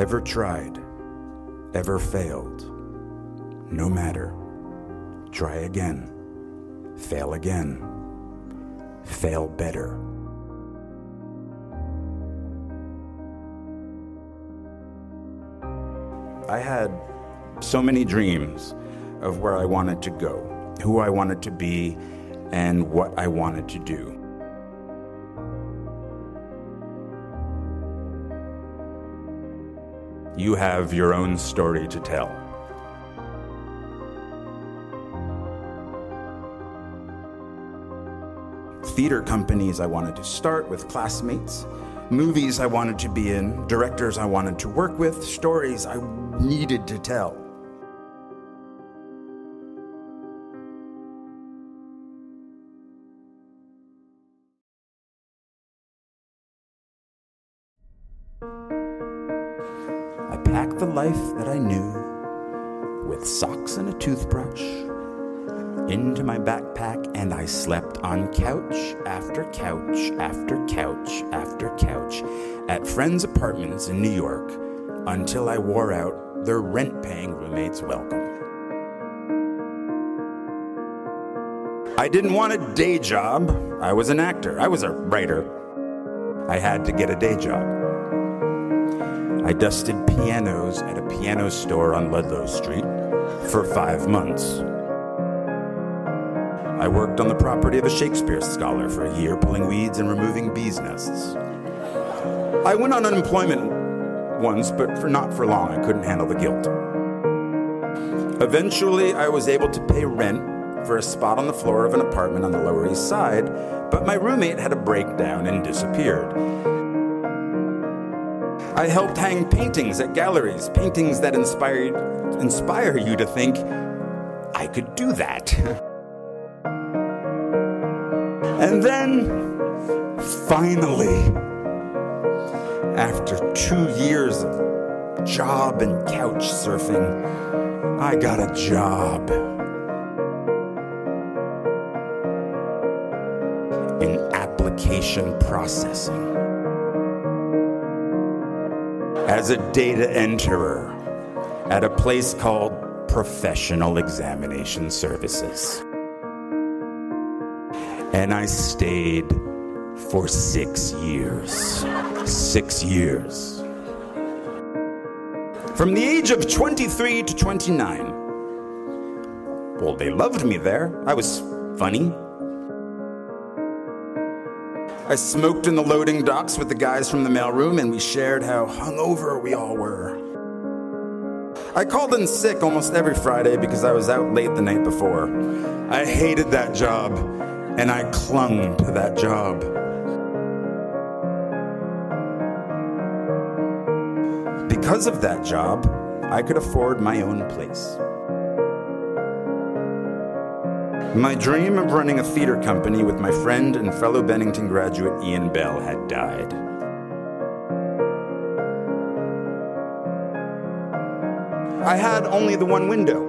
Ever tried? Ever failed? No matter. Try again. Fail again. Fail better. I had so many dreams of where I wanted to go, who I wanted to be, and what I wanted to do. You have your own story to tell. Theater companies I wanted to start with classmates, movies I wanted to be in, directors I wanted to work with, stories I needed to tell. Packed the life that I knew with socks and a toothbrush into my backpack, and I slept on couch after couch after couch after couch at friends' apartments in New York until I wore out their rent paying roommates' welcome. I didn't want a day job. I was an actor, I was a writer. I had to get a day job. I dusted pianos at a piano store on Ludlow Street for five months. I worked on the property of a Shakespeare scholar for a year, pulling weeds and removing bees' nests. I went on unemployment once, but for not for long. I couldn't handle the guilt. Eventually, I was able to pay rent for a spot on the floor of an apartment on the Lower East Side, but my roommate had a breakdown and disappeared. I helped hang paintings at galleries, paintings that inspired inspire you to think I could do that. and then finally after 2 years of job and couch surfing, I got a job. in application processing. As a data enterer at a place called Professional Examination Services. And I stayed for six years. Six years. From the age of 23 to 29. Well, they loved me there. I was funny, I smoked in the loading docks with the guys from the mailroom, and we shared how hungover we all were. I called in sick almost every Friday because I was out late the night before. I hated that job, and I clung to that job. Because of that job, I could afford my own place. My dream of running a theater company with my friend and fellow Bennington graduate Ian Bell had died. I had only the one window.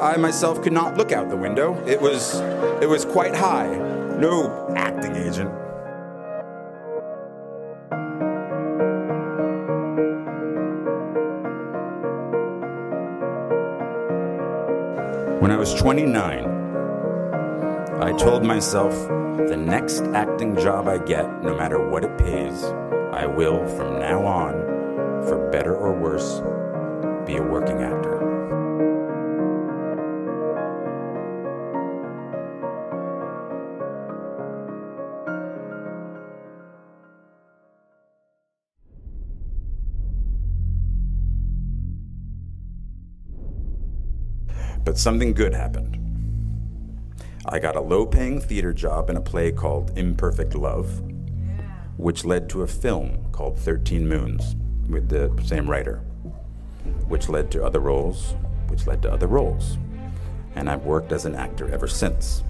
I myself could not look out the window. It was it was quite high. No acting agent. I was 29, I told myself the next acting job I get, no matter what it pays, I will from now on, for better or worse, be a working actor. But something good happened. I got a low paying theater job in a play called Imperfect Love, which led to a film called 13 Moons with the same writer, which led to other roles, which led to other roles. And I've worked as an actor ever since.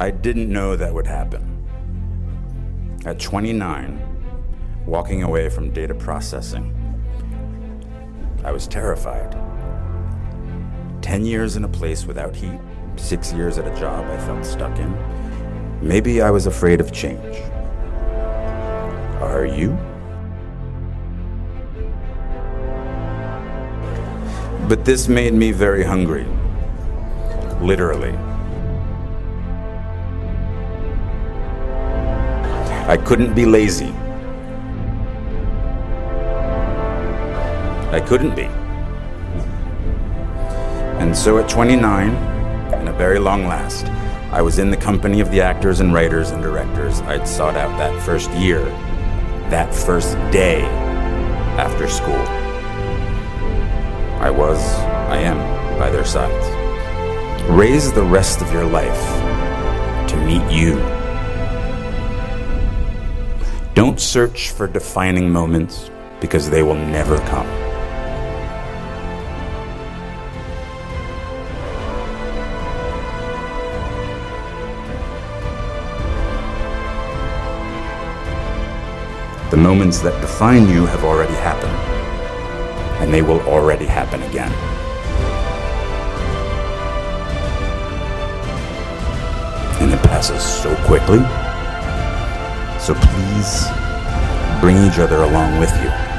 I didn't know that would happen. At 29, walking away from data processing, I was terrified. 10 years in a place without heat, six years at a job I felt stuck in. Maybe I was afraid of change. Are you? But this made me very hungry. Literally. I couldn't be lazy. I couldn't be. And so at 29, and a very long last, I was in the company of the actors and writers and directors I'd sought out that first year, that first day after school. I was, I am, by their sides. Raise the rest of your life to meet you. Don't search for defining moments because they will never come. The moments that define you have already happened, and they will already happen again. And it passes so quickly. So please bring each other along with you.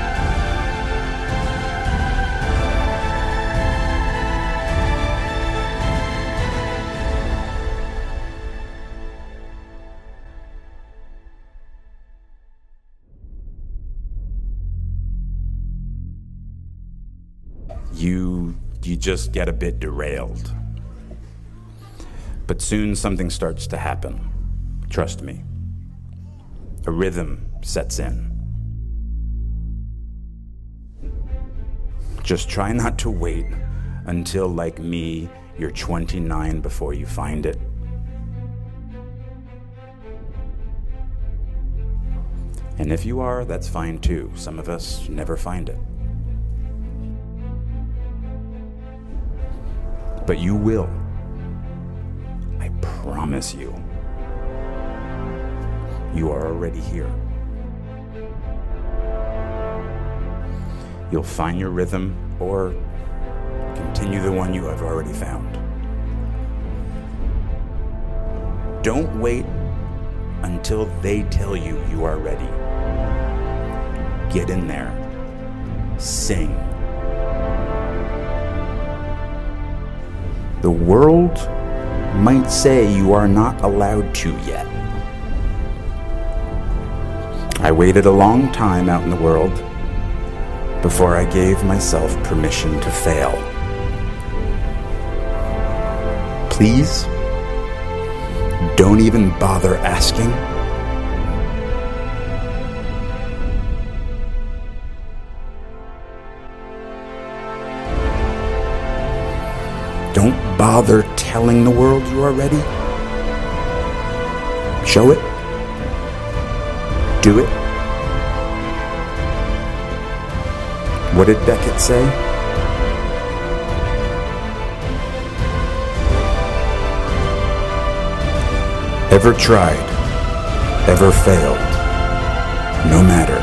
You you just get a bit derailed. But soon something starts to happen. Trust me. A rhythm sets in. Just try not to wait until, like me, you're 29 before you find it. And if you are, that's fine too. Some of us never find it. But you will. I promise you. You are already here. You'll find your rhythm or continue the one you have already found. Don't wait until they tell you you are ready. Get in there. Sing. The world might say you are not allowed to yet. I waited a long time out in the world before I gave myself permission to fail. Please, don't even bother asking. Don't bother telling the world you are ready. Show it. Do it. What did Beckett say? Ever tried, ever failed, no matter.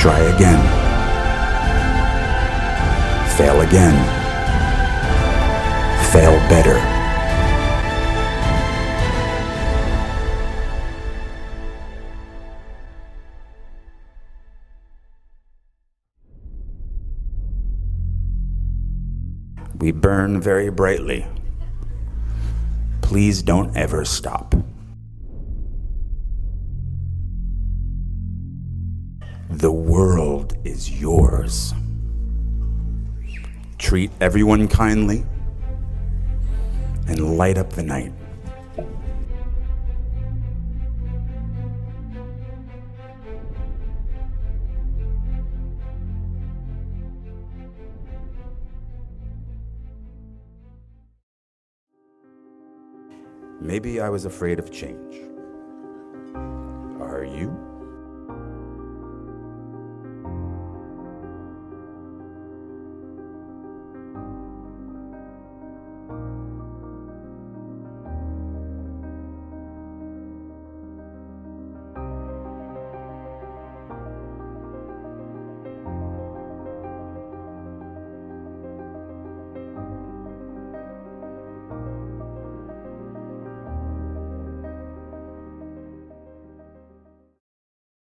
Try again. Fail again fail better. We burn very brightly. Please don't ever stop. The world is yours. Treat everyone kindly and light up the night. Maybe I was afraid of change. Are you?